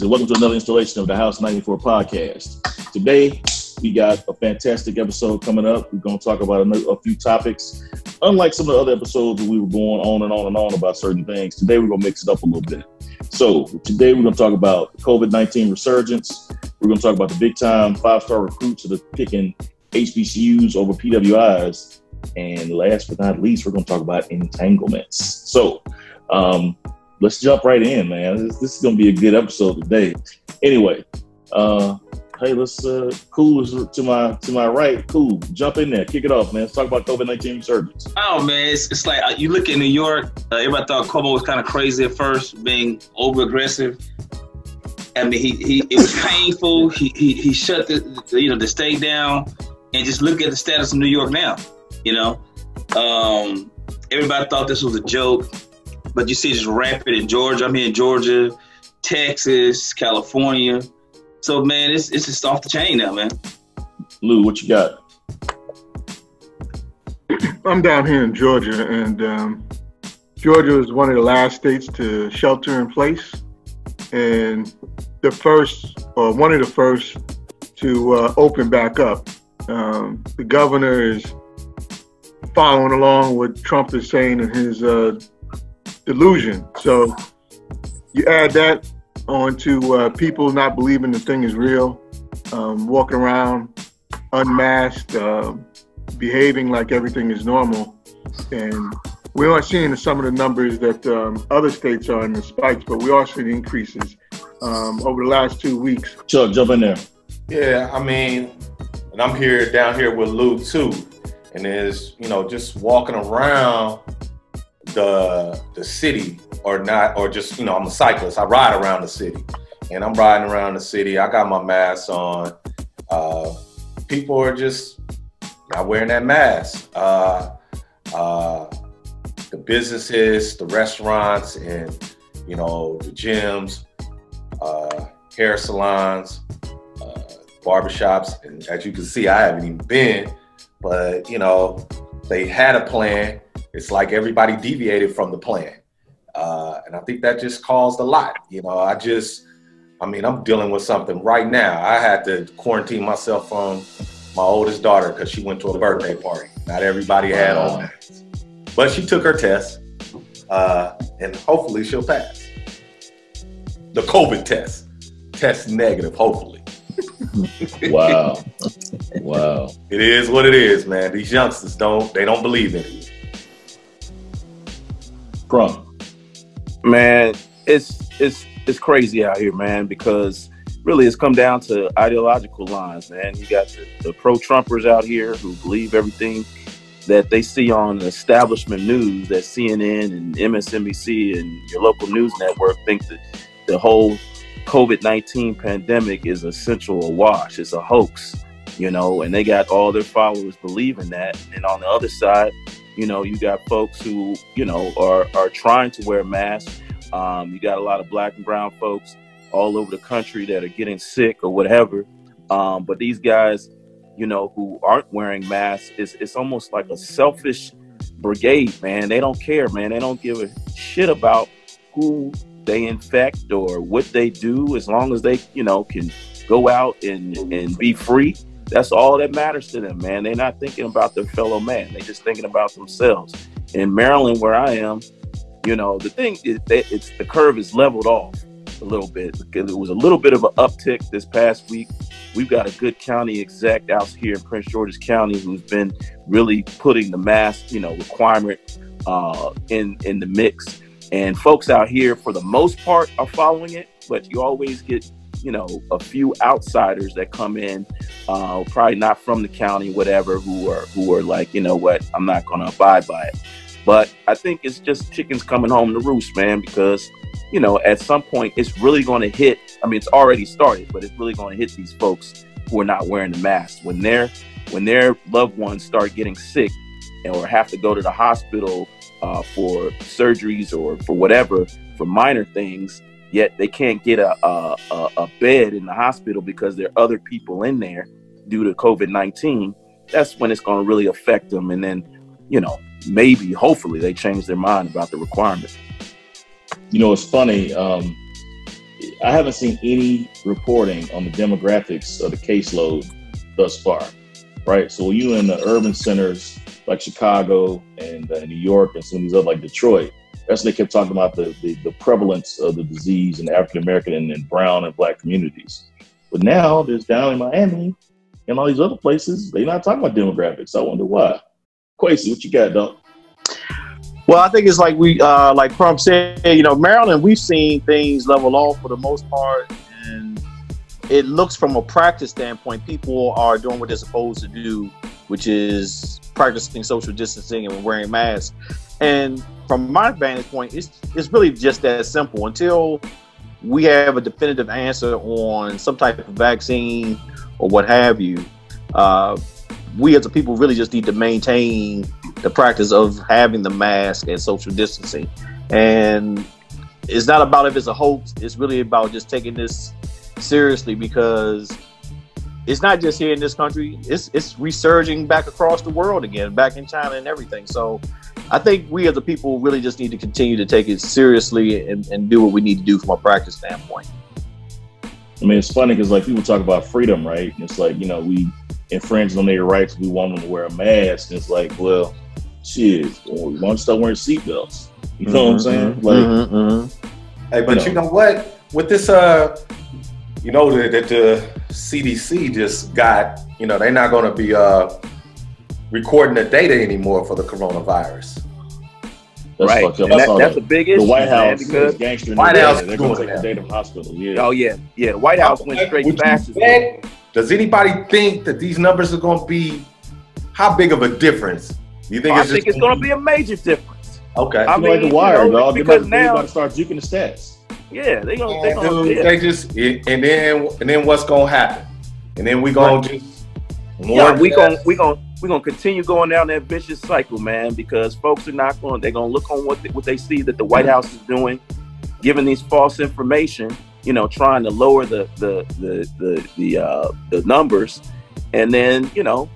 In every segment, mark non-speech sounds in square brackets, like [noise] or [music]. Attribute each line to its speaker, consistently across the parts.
Speaker 1: So welcome to another installation of the House 94 podcast. Today, we got a fantastic episode coming up. We're going to talk about a, a few topics. Unlike some of the other episodes where we were going on and on and on about certain things, today we're going to mix it up a little bit. So today we're going to talk about COVID-19 resurgence. We're going to talk about the big time five-star recruits that are picking HBCUs over PWIs. And last but not least, we're going to talk about entanglements. So um, let's jump right in, man. This, this is going to be a good episode today. Anyway, uh, hey, let's uh, cool is to my to my right. Cool, jump in there, kick it off, man. Let's talk about COVID nineteen resurgence.
Speaker 2: Oh man, it's, it's like uh, you look at New York. Uh, everybody thought Cuomo was kind of crazy at first, being over aggressive. I mean, he, he it was painful. [laughs] He, he he shut the, the you know the state down, and just look at the status of New York now. You know, um, everybody thought this was a joke, but you see just rapid in Georgia. I'm here in Georgia, Texas, California. So man, it's it's just off the chain now, man.
Speaker 1: Lou, what you got?
Speaker 3: I'm down here in Georgia, and um, Georgia was one of the last states to shelter in place, and the first, or one of the first, to uh, open back up. Um, the governor is following along what Trump is saying in his uh, delusion. So you add that onto uh, people not believing the thing is real, um, walking around unmasked, uh, behaving like everything is normal, and we aren't seeing some of the numbers that um, other states are in the spikes, but we are seeing increases um, over the last two weeks.
Speaker 1: Chuck, jump in there.
Speaker 4: Yeah, I mean, and I'm here down here with Lou too and is you know just walking around the the city or not or just you know I'm a cyclist. I ride around the city. And I'm riding around the city. I got my mask on. Uh, people are just not wearing that mask. Uh, uh, the businesses the restaurants and you know the gyms uh, hair salons uh, barbershops. And as you can see I haven't even been. But you know, they had a plan. It's like everybody deviated from the plan, uh, and I think that just caused a lot. You know, I just, I mean, I'm dealing with something right now. I had to quarantine myself from my oldest daughter because she went to a birthday party. Not everybody had on masks, but she took her test, uh, and hopefully she'll pass the COVID test. Test negative, hopefully [laughs]
Speaker 1: wow. wow.
Speaker 4: It is what it is, man. These youngsters don't they don't believe in it.
Speaker 5: Man, it's it's it's crazy out here, man, because really it's come down to ideological lines, man. You got the, the pro Trumpers out here who believe everything that they see on establishment news that CNN and MSNBC and your local news network think that the whole COVID 19 pandemic is essential a wash, it's a hoax, you know, and they got all their followers believing that. And on the other side, you know, you got folks who, you know, are, are trying to wear masks. Um, you got a lot of black and brown folks all over the country that are getting sick or whatever. Um, but these guys, you know, who aren't wearing masks, it's, it's almost like a selfish brigade, man. They don't care, man. They don't give a shit about who they infect or what they do, as long as they, you know, can go out and, and be free, that's all that matters to them, man. They're not thinking about their fellow man. They're just thinking about themselves. In Maryland, where I am, you know, the thing is that it's the curve is leveled off a little bit it was a little bit of an uptick this past week. We've got a good county exec out here in Prince George's County who's been really putting the mask, you know, requirement uh, in in the mix. And folks out here, for the most part, are following it, but you always get, you know, a few outsiders that come in, uh, probably not from the county, whatever, who are who are like, you know what, I'm not going to abide by it. But I think it's just chickens coming home to roost, man, because you know, at some point, it's really going to hit. I mean, it's already started, but it's really going to hit these folks who are not wearing the mask when their when their loved ones start getting sick or have to go to the hospital uh, for surgeries or for whatever for minor things yet they can't get a, a, a, bed in the hospital because there are other people in there due to covid-19 that's when it's going to really affect them and then you know maybe hopefully they change their mind about the requirement
Speaker 1: you know it's funny um, I haven't seen any reporting on the demographics of the caseload thus far, right? So you in the urban centers like Chicago and uh, New York and some of these other like Detroit, that's they kept talking about the, the, the prevalence of the disease in African American and, and brown and black communities. But now there's down in Miami and all these other places, they're not talking about demographics. I wonder why. Quasi, what you got, dog?
Speaker 6: Well, I think it's like we, uh, like Crump said, you know, Maryland, we've seen things level off for the most part, and it looks from a practice standpoint, people are doing what they're supposed to do, which is practicing social distancing and wearing masks. And from my vantage point, it's it's really just that simple. Until we have a definitive answer on some type of vaccine or what have you, uh, we as a people really just need to maintain the practice of having the mask and social distancing. And it's not about if it's a hoax, it's really about just taking this seriously because it's not just here in this country, it's it's resurging back across the world again, back in China and everything. So I think we as a people really just need to continue to take it seriously and, and do what we need to do from a practice standpoint.
Speaker 1: I mean, it's funny because like people talk about freedom, right? It's like, you know, we infringe on their rights. We want them to wear a mask. And it's like, well, shit, we want to start wearing seatbelts. You know mm-hmm, what I'm saying? Mm-hmm, like,
Speaker 4: mm-hmm, mm-hmm. hey, but you know. you know. what? With this, uh, you know that the, the, CDC just got, you know, they're not going to be uh recording the data anymore for the coronavirus.
Speaker 5: That's right, that, that's a big issue.
Speaker 1: The White House because gangster.
Speaker 4: White House
Speaker 1: they're going to take the data from hospital. Yeah.
Speaker 5: Oh yeah, yeah. The White House went straight fast.
Speaker 4: Does anybody think that these numbers are going to be how big of a difference?
Speaker 5: You think oh, it's I think it's going to be a major difference.
Speaker 4: Okay,
Speaker 1: I mean, like the wire, you know, dog. Because they now, about to start juking the stats.
Speaker 5: Yeah, they gonna, they gonna,
Speaker 4: yeah. they just, and then, and then what's gonna happen? And then we gonna right. just,
Speaker 5: yeah, we gonna, we gonna, we gonna continue going down that vicious cycle, man. Because folks are not going, they're gonna look on what they, what they see that the White House is doing, giving these false information, you know, trying to lower the the the the the, uh, the numbers, and then you know,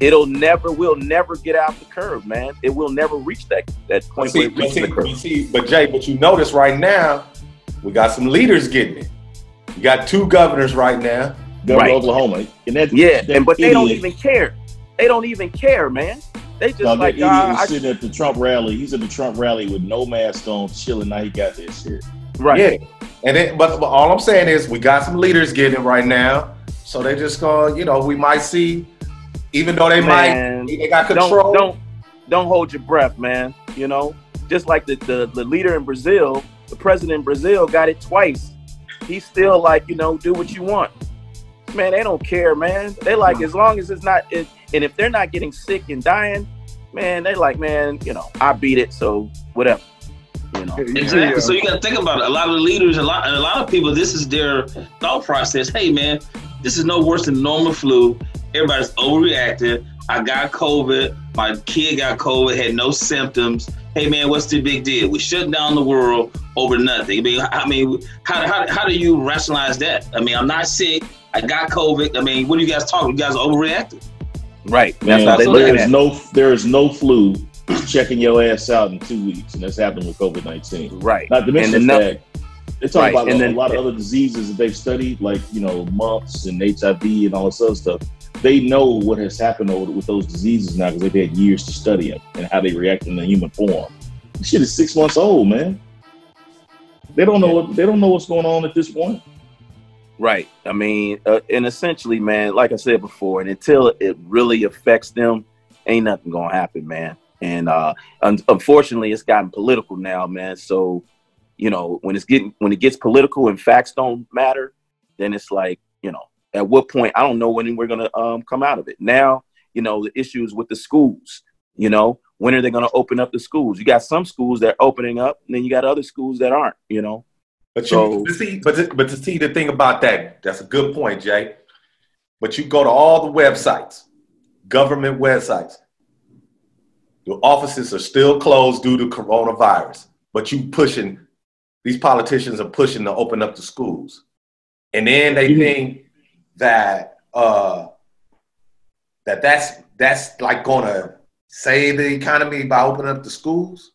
Speaker 5: it'll never will never get out the curve, man. It will never reach that that point
Speaker 4: see,
Speaker 5: where it
Speaker 4: see, the curve. See, but Jay, but you notice right now, we got some leaders getting it. You got two governors right now.
Speaker 1: Governor right. Oklahoma, and
Speaker 5: that's yeah, and but idiot. they don't even care. They don't even care, man. They just no, like
Speaker 1: idiot uh, sitting at the Trump rally. He's at the Trump rally with no mask on, chilling. Now he got this shit.
Speaker 4: Right. Yeah. And then, but, but all I'm saying is we got some leaders getting it right now. So they just go, you know, we might see, even though they man, might, they got control.
Speaker 5: Don't, don't, don't hold your breath, man. You know, just like the, the, the leader in Brazil, the president in Brazil got it twice. He's still like, you know, do what you want. Man, they don't care, man. They like as long as it's not, it, and if they're not getting sick and dying, man, they like, man, you know, I beat it, so whatever. You know.
Speaker 2: Exactly. So you got to think about it. A lot of the leaders, a lot, a lot of people, this is their thought process. Hey, man, this is no worse than normal flu. Everybody's overreacting. I got COVID. My kid got COVID. Had no symptoms. Hey, man, what's the big deal? We shut down the world over nothing. I mean, I mean, how, how, how do you rationalize that? I mean, I'm not sick. I got COVID. I mean, what are you guys talking? You guys are overreacting.
Speaker 5: Right.
Speaker 1: Man, That's how they there is no there is no flu checking your ass out in two weeks, and that's happening with COVID nineteen.
Speaker 5: Right.
Speaker 1: Not to mention that they're talking right. about and a, then, lot of other diseases that they've studied, like you know mumps and HIV and all this other stuff. They know what has happened over, with those diseases now because they've had years to study them and how they react in the human form. This shit is six months old, man. They don't know what they don't know what's going on at this point.
Speaker 5: Right. I mean, uh, and essentially, man, like I said before, and until it really affects them, ain't nothing gonna happen, man. And uh, un- unfortunately, it's gotten political now, man. So, you know, when it's getting when it gets political and facts don't matter, then it's like, you know, at what point I don't know when we're gonna um, come out of it. Now, you know, the issues with the schools. You know, when are they gonna open up the schools? You got some schools that are opening up, and then you got other schools that aren't. You know,
Speaker 4: but so, you see, but to, but to see the thing about that, that's a good point, Jay. But you go to all the websites, government websites. The offices are still closed due to coronavirus, but you pushing these politicians are pushing to open up the schools, and then they mm-hmm. think that uh, that that's that's like gonna save the economy by opening up the schools.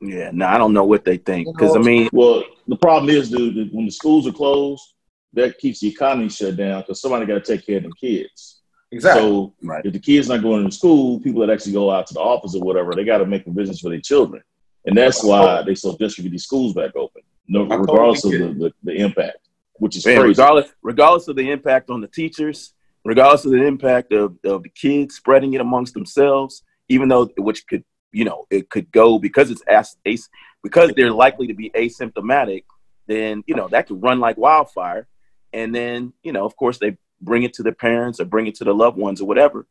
Speaker 5: Yeah, no, I don't know what they think because I mean,
Speaker 1: Well, the problem is, dude, that when the schools are closed, that keeps the economy shut down because somebody got to take care of them kids.
Speaker 4: Exactly.
Speaker 1: So
Speaker 5: Right.
Speaker 1: if the kids not going to school, people that actually go out to the office or whatever, they got to make provisions for their children, and that's why they so desperate to get these schools back open, no, regardless of the, the, the impact, which is
Speaker 5: man, regardless regardless of the impact on the teachers, regardless of the impact of, of the kids spreading it amongst themselves, even though which could you know it could go because it's as, as because they're likely to be asymptomatic, then you know that could run like wildfire, and then you know of course they bring it to their parents or bring it to the loved ones or whatever.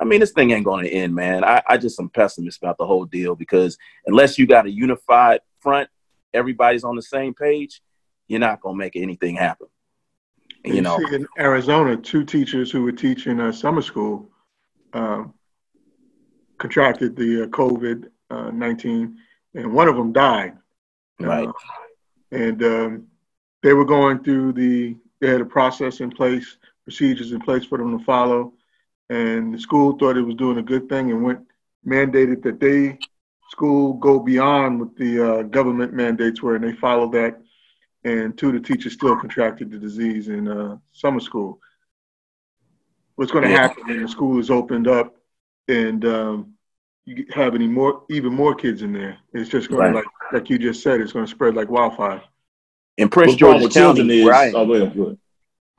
Speaker 5: I mean, this thing ain't going to end, man. I, I just am pessimist about the whole deal because unless you got a unified front, everybody's on the same page, you're not going to make anything happen. And, you know,
Speaker 3: see in Arizona, two teachers who were teaching uh, summer school um, contracted the uh, COVID uh, 19, and one of them died.
Speaker 5: Right.
Speaker 3: Uh, and um, they were going through the, they had a process in place, procedures in place for them to follow. And the school thought it was doing a good thing and went mandated that they, school, go beyond what the uh, government mandates were, and they followed that and two of the teachers still contracted the disease in uh, summer school. What's going to happen when the school is opened up and um, you have any more, even more kids in there? It's just going
Speaker 5: Right.
Speaker 3: to, like, like you just said, it's going to spread like wildfire.
Speaker 5: in Prince
Speaker 1: What's wrong
Speaker 5: George's County,
Speaker 1: is,
Speaker 5: where I am-
Speaker 1: oh, go ahead.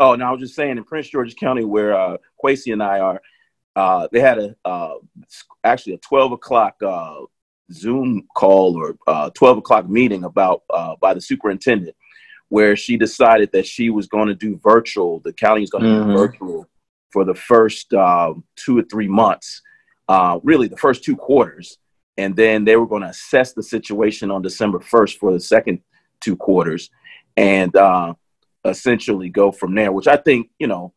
Speaker 5: Oh, no, I was just saying in Prince George's County, where uh, Quasi and I are, uh, they had a uh, actually a twelve o'clock uh, Zoom call or uh, twelve o'clock meeting about uh, by the superintendent, where she decided that she was going to do virtual. The county is going to
Speaker 6: Mhm.
Speaker 5: do virtual for the first um, two or three months, uh, really the first two quarters, and then they were going to assess the situation on December first for the second two quarters, and uh, essentially go from there. Which I think you know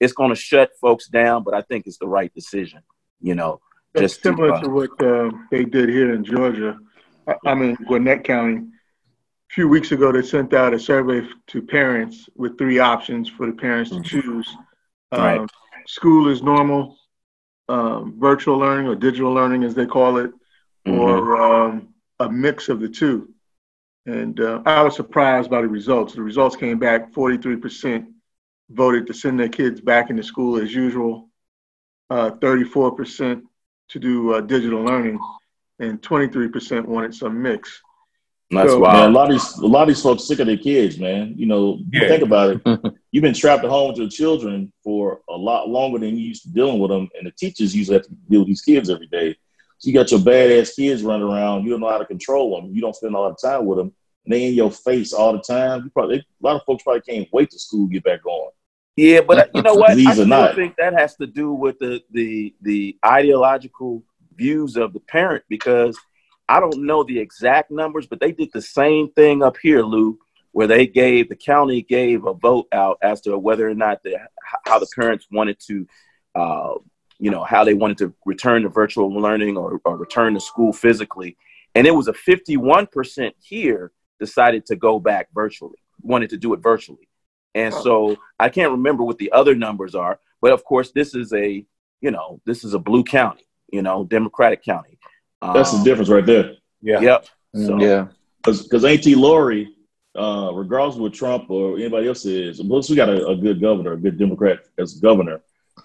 Speaker 5: it's going to shut folks down, but I think it's the right decision. You know,
Speaker 3: That's
Speaker 5: just to,
Speaker 3: similar
Speaker 5: uh,
Speaker 3: to what uh, they did here in Georgia. I, I'm in Gwinnett County. A few weeks ago, they sent out a survey to parents with three options for the parents to choose. Um,
Speaker 5: Right.
Speaker 3: School is normal, um, virtual learning or digital learning, as they call it,
Speaker 5: mhm.
Speaker 3: or um, a mix of the two. And uh, I was surprised by the results. The results came back 43% voted to send their kids back into school as usual, uh, 34% to do uh, digital learning, and 23% wanted some mix.
Speaker 5: That's
Speaker 3: So-
Speaker 1: Man, a lot of these, a lot of these folks sick of their kids, man. You know,
Speaker 4: Yeah.
Speaker 1: think about it. [laughs] You've been trapped at home with your children for a lot longer than you used to dealing with them, and the teachers usually have to deal with these kids every day. So you got your badass kids running around. You don't know how to control them. You don't spend a lot of time with them. And they in your face all the time. You probably a lot of folks probably can't wait to school get back on.
Speaker 5: Yeah, but uh, you know what? I
Speaker 1: These are
Speaker 5: still
Speaker 1: not.
Speaker 5: think that has to do with the the the ideological views of the parent because I don't know the exact numbers, but they did the same thing up here, Lou, where they gave the county gave a vote out as to whether or not the how the parents wanted to, uh, you know, how they wanted to return to virtual learning or, or return to school physically, and it was a fifty-one percent here decided to go back virtually, wanted to do it virtually. And so I can't remember what the other numbers are, but of course, this is a, you know, this is a blue county, you know, Democratic county.
Speaker 1: That's the
Speaker 5: Um,
Speaker 1: difference right there.
Speaker 4: Yeah.
Speaker 5: Yep. So,
Speaker 6: yeah.
Speaker 1: Because Auntie Lori, uh, regardless of what Trump or anybody else is, once we got a, a good governor, a good Democrat as governor,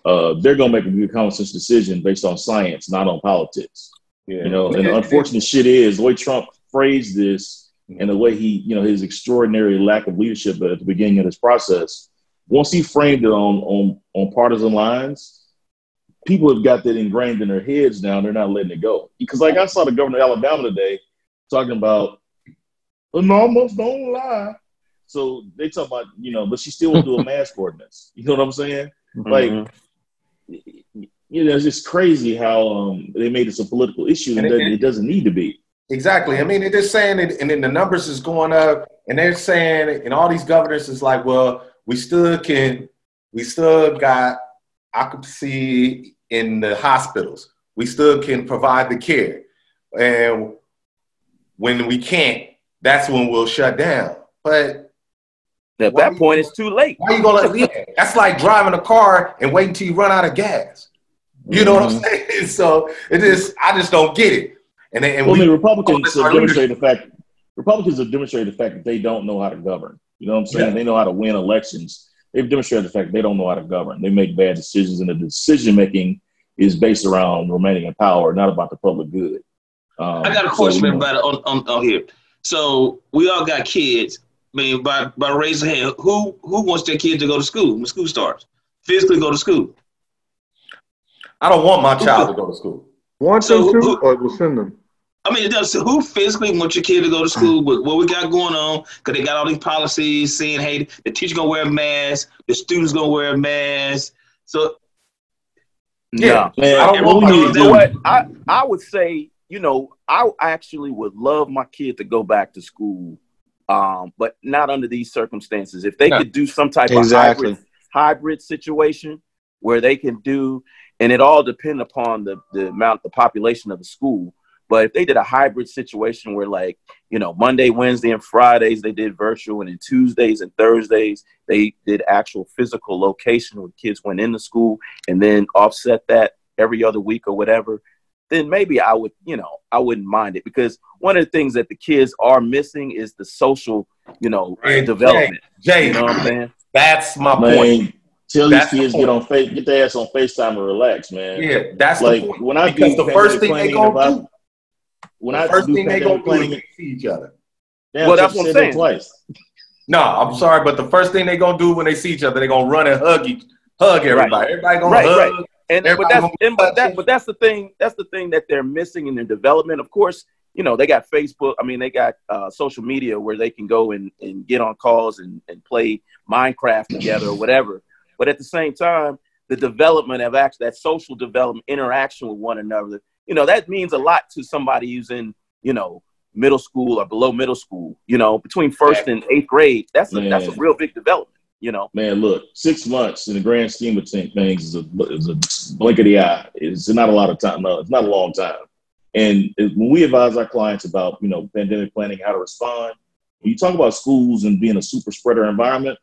Speaker 1: uh, they're going to make a good common sense decision based on science, not on politics.
Speaker 4: Yeah.
Speaker 1: You know, and the unfortunate shit is the way Trump phrased this and the way he, you know, his extraordinary lack of leadership at the beginning of this process. Once he framed it on on on partisan lines, people have got that ingrained in their heads now. They're not letting it go. Because like I saw the governor of Alabama today talking about the normals don't lie. So they talk about, you know, but she still will do a [laughs] mask ordinance. You know what I'm saying? Like,
Speaker 5: mhm.
Speaker 1: you know, it's just crazy how um, they made this a political issue and,
Speaker 4: it-
Speaker 1: that it doesn't need to be.
Speaker 4: Exactly. I mean, they're just saying it, and then the numbers is going up, and they're saying, and all these governors is like, well, we still can, we still got occupancy in the hospitals. We still can provide the care, and when we can't, that's when we'll shut down. But
Speaker 5: at
Speaker 4: Why
Speaker 5: that
Speaker 4: you-
Speaker 5: point, it's too late.
Speaker 4: why you gonna? Yeah, that's like driving a car and waiting till you run out of gas. You know what I'm mm-hmm. saying? [laughs] So it is. I just don't get it. And, they, and
Speaker 1: well,
Speaker 4: we,
Speaker 1: I mean, Republicans
Speaker 4: our
Speaker 1: have demonstrated the fact Republicans have demonstrated the fact that they don't know how to govern. You know what I'm saying?
Speaker 4: Yeah.
Speaker 1: They know how to win elections. They've demonstrated the fact that they don't know how to govern. They make bad decisions, and the decision making is based around remaining in power, not about the public good. Um,
Speaker 2: I got a
Speaker 1: so,
Speaker 2: question,
Speaker 1: you know,
Speaker 2: everybody, on, on, on here. So we all got kids. I mean, by by raising hand, who who wants their kid to go to school when school starts? Physically go to school.
Speaker 4: I don't want my child to go to school.
Speaker 3: Want
Speaker 2: So
Speaker 3: them
Speaker 2: who-
Speaker 3: to, or we'll send them.
Speaker 2: I mean, it does. Who physically wants your kid to go to school with what we got going on? Because they got all these policies saying, hey, the teacher gonna wear a mask, the students gonna wear a mask. So
Speaker 4: Yeah.
Speaker 5: No.
Speaker 1: man,
Speaker 4: I don't
Speaker 1: what we
Speaker 4: want
Speaker 1: need
Speaker 5: You know what? I, I would say, you know, I actually would love my kid to go back to school, um, but not under these circumstances. If they
Speaker 4: No.
Speaker 5: could do some type
Speaker 6: Exactly.
Speaker 5: of hybrid, hybrid situation where they can do, and it all depend upon the, the amount, the population of the school. But if they did a hybrid situation where, like, you know, Monday, Wednesday, and Fridays they did virtual, and then Tuesdays and Thursdays they did actual physical location where kids went into school, and then offset that every other week or whatever, then maybe I would, you know, I wouldn't mind it because one of the things that the kids are missing is the social, you know,
Speaker 4: Right.
Speaker 5: development.
Speaker 4: Jay,
Speaker 5: You know what I'm saying?
Speaker 4: that's my point.
Speaker 1: man, tell these
Speaker 4: That's the
Speaker 1: kids get on face, get their ass on Facetime and relax, man.
Speaker 4: Yeah, that's
Speaker 1: like
Speaker 4: the point.
Speaker 1: when I
Speaker 4: because
Speaker 1: do
Speaker 4: the first thing they
Speaker 1: planning
Speaker 4: gonna
Speaker 1: about-
Speaker 4: do,
Speaker 1: when
Speaker 4: the
Speaker 1: I
Speaker 4: first
Speaker 1: do
Speaker 4: thing they
Speaker 1: pandemic
Speaker 4: gonna do is
Speaker 1: planning,
Speaker 4: see each other.
Speaker 1: damn,
Speaker 5: Well, that's what I'm saying.
Speaker 1: Twice.
Speaker 4: No, I'm sorry, but the first thing they're gonna do when they see each other, they're gonna run and hug each, hug everybody. Everybody gonna
Speaker 5: Right,
Speaker 4: hug.
Speaker 5: right. And but
Speaker 4: Everybody
Speaker 5: that's
Speaker 4: gonna
Speaker 5: and, but that but that's the thing that's the thing that they're missing in their development. Of course, you know they got Facebook. I mean, they got uh, social media where they can go and, and get on calls and, and play Minecraft together or whatever. But at the same time, the development of actually that social development, interaction with one another, you know, that means a lot to somebody who's in you know middle school or below middle school. You know, between first and eighth grade, that's a, that's a real big development. You know,
Speaker 1: Man, look, six months in the grand scheme of things is a, is a blink of the eye. It's not a lot of time. No, it's not a long time. And when we advise our clients about, you know, pandemic planning, how to respond, when you talk about schools and being a super spreader environment,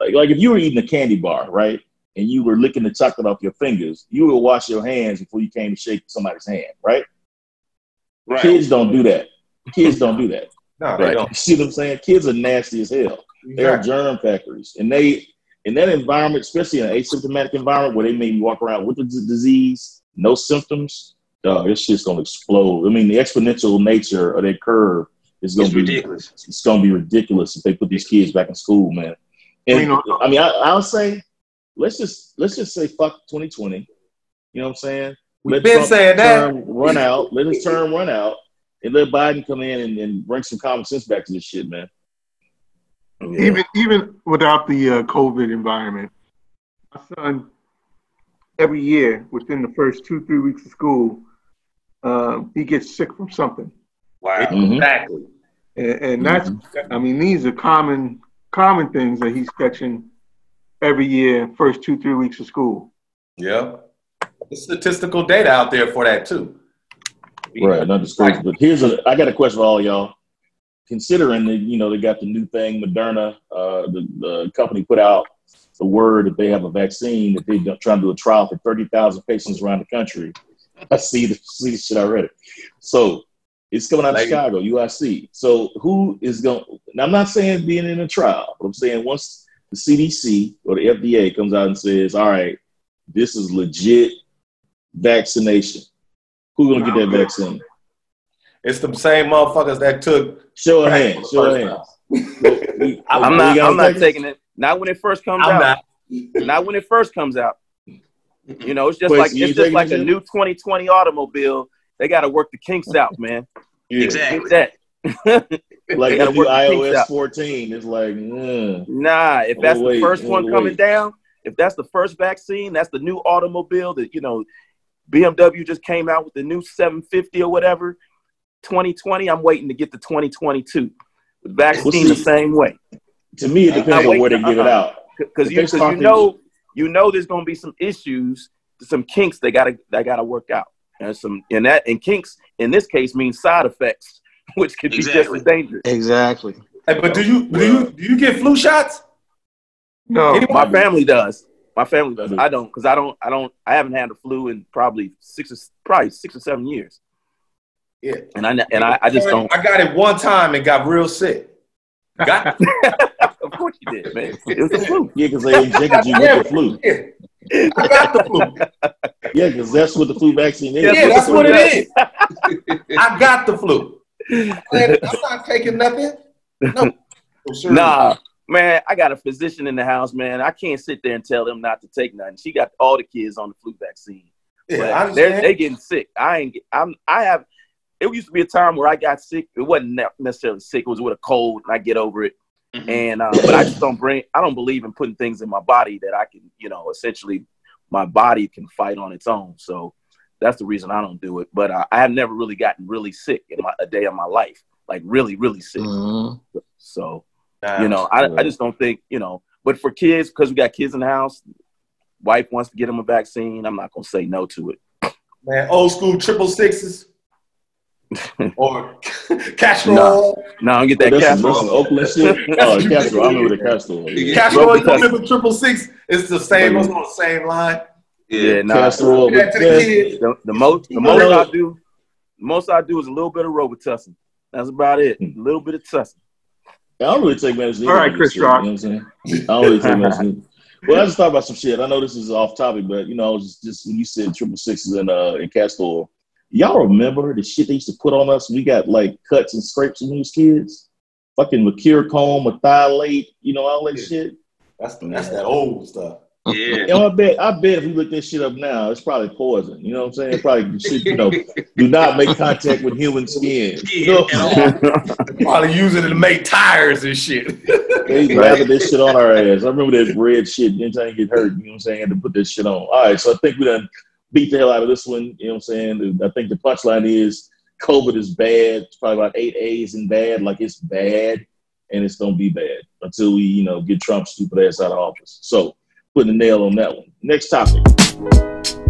Speaker 1: like, like if you were eating a candy bar, right, and you were licking the chocolate off your fingers, you would wash your hands before you came to shake somebody's hand, right?
Speaker 2: right.
Speaker 1: Kids don't do that. Kids don't do that. [laughs]
Speaker 4: No, they
Speaker 5: Right.
Speaker 4: don't.
Speaker 1: You see what I'm saying? Kids are nasty as hell. They're
Speaker 4: Exactly.
Speaker 1: germ factories, and they in that environment, especially in an asymptomatic environment where they maybe walk around with the d- disease, no symptoms. Dog, this shit's gonna explode. I mean, the exponential nature of that curve is gonna
Speaker 2: It's
Speaker 1: be
Speaker 2: ridiculous.
Speaker 1: It's gonna be ridiculous if they put these kids back in school, man. And I mean, I, I'll say, let's just let's just say fuck 2020. You know what I'm saying?
Speaker 4: We've
Speaker 1: Let
Speaker 4: been
Speaker 1: Trump's
Speaker 4: saying that.
Speaker 1: run out. Let his term run out, and let Biden come in and, and bring some common sense back to this shit, man.
Speaker 3: Even even without the uh, COVID environment, my son every year within the first two three weeks of school, um, he gets sick from something,
Speaker 2: Wow.
Speaker 1: Mhm.
Speaker 4: Exactly.
Speaker 3: and, and that's I mean these are common common things that he's catching every year first two three weeks of school.
Speaker 4: Yeah. There's statistical data out there for that too.
Speaker 1: Right, not disclosed. But here's a I got a question for all y'all. Considering that you know they got the new thing, Moderna, uh, the, the company put out the word that they have a vaccine that they're trying to do a trial for thirty thousand patients around the country. I see the see the shit already. So it's coming out of Chicago, UIC. So who is going? Now I'm not saying being in a trial, but I'm saying once the CDC or the FDA comes out and says, "All right, this is legit vaccination," who's gonna get that vaccine?
Speaker 4: It's the same motherfuckers that took.
Speaker 1: Show of
Speaker 4: crack
Speaker 1: hands.
Speaker 4: for
Speaker 1: Show of
Speaker 4: first
Speaker 1: hands. [laughs] We-
Speaker 5: I'm not. I'm not taking it. Not when it first comes
Speaker 4: I'm
Speaker 5: out.
Speaker 4: not.
Speaker 5: Not when it first comes out. You know, it's just
Speaker 1: Wait,
Speaker 5: like
Speaker 1: so
Speaker 5: it's just like a new 2020 automobile. They got to work the kinks out, man.
Speaker 1: Yeah.
Speaker 2: Exactly.
Speaker 5: That.
Speaker 1: Like
Speaker 5: They
Speaker 1: if you
Speaker 5: the kinks
Speaker 1: iOS 14, it's like, mm.
Speaker 5: Nah, if that's
Speaker 1: wait,
Speaker 5: the first one coming down, if that's the first vaccine, that's the new automobile that you know BMW just came out with the new 750 or whatever. 2020, I'm waiting to get the 2022. The vaccine
Speaker 1: see.
Speaker 5: the same way.
Speaker 1: to me, it depends
Speaker 5: wait,
Speaker 1: on where they give it
Speaker 5: uh-uh.
Speaker 1: out.
Speaker 5: because you
Speaker 1: they
Speaker 5: because
Speaker 1: start
Speaker 5: you know you know there's going to be some issues, some kinks they gotta they gotta work out, and some and that and kinks in this case means side effects, [laughs] which could be just as dangerous.
Speaker 6: Exactly.
Speaker 4: Hey, but do you do you do you get flu shots?
Speaker 3: No,
Speaker 4: Anyone?
Speaker 5: My family does. My family does. Mm-hmm. I don't because I don't I don't I haven't had the flu in probably six or probably six or seven years.
Speaker 4: Yeah.
Speaker 5: And I and I, I just don't.
Speaker 4: I got it one time and got real sick. Got [laughs]
Speaker 5: of course you did, man. It was the flu.
Speaker 1: Yeah, because they injected you with the flu. [laughs]
Speaker 4: Yeah. I got the flu.
Speaker 1: Yeah, because that's what the flu vaccine is.
Speaker 4: Yeah, that's what it is. I got the flu. Man, I'm not taking nothing. No. Sure.
Speaker 5: Nah, man, I got a physician in the house, man. I can't sit there and tell them not to take nothing. She got all the kids on the flu vaccine.
Speaker 4: Yeah,
Speaker 5: they're they getting sick. I ain't. get- I'm. I have. It used to be a time where I got sick. It wasn't necessarily sick. It was with a cold, and I get over it.
Speaker 2: Mhm.
Speaker 5: And uh, but I just don't bring. I don't believe in putting things in my body that I can, you know, essentially, my body can fight on its own. So that's the reason I don't do it. But uh, I have never really gotten really sick in my, a day of my life, like really, really sick.
Speaker 6: Mhm.
Speaker 5: So
Speaker 4: Nah,
Speaker 5: you know, I, I just don't think, you know, but for kids, because we got kids in the house, wife wants to get them a vaccine. I'm not gonna say no to it.
Speaker 4: man, old school triple sixes [laughs] or castor oil.
Speaker 5: No. No, I don't get that
Speaker 1: That's some, castor oil. Oakland shit. Oh, the castor oil. [laughs] I remember the castor oil. Yeah.
Speaker 4: Castor oil,
Speaker 5: you
Speaker 4: remember triple six? It's the same. It's on the same line.
Speaker 5: Yeah, nah.
Speaker 1: Castor
Speaker 4: oil. Give to the
Speaker 1: Yeah.
Speaker 5: The, the most, the most I do, the most I do is a little bit of Robitussin. That's about it.
Speaker 1: Hmm.
Speaker 5: A little bit of tussin.
Speaker 1: I don't really take medicine.
Speaker 3: All right,
Speaker 1: either,
Speaker 3: Chris
Speaker 1: you know what I'm saying? I don't really take medicine. [laughs] Well, I just thought about some shit. I know this is off topic, but you know, just, just when you said triple sixes and uh and castor y'all remember the shit they used to put on us? We got like cuts and scrapes when we was kids. Fucking mercure comb, merthiolate, you know, all that
Speaker 4: Yeah.
Speaker 1: shit.
Speaker 4: That's that's that old stuff.
Speaker 1: You know, I bet I bet if we look this shit up now, it's probably poison. You know what I'm saying? Probably [laughs] shit, you know, do not make contact with human skin. You know what
Speaker 4: Probably using it to make tires and shit.
Speaker 1: They [laughs] used to lather this shit on our ass. I remember that red shit. Anytime you get hurt, you know what I'm saying, had to put this shit on. All right, so I think we done beat the hell out of this one. You know what I'm saying? I think the punchline is COVID is bad. It's probably about eight A's in bad. Like it's bad, and it's gonna be bad until we, you know, get Trump's stupid ass out of office. So putting a nail on that one. Next topic.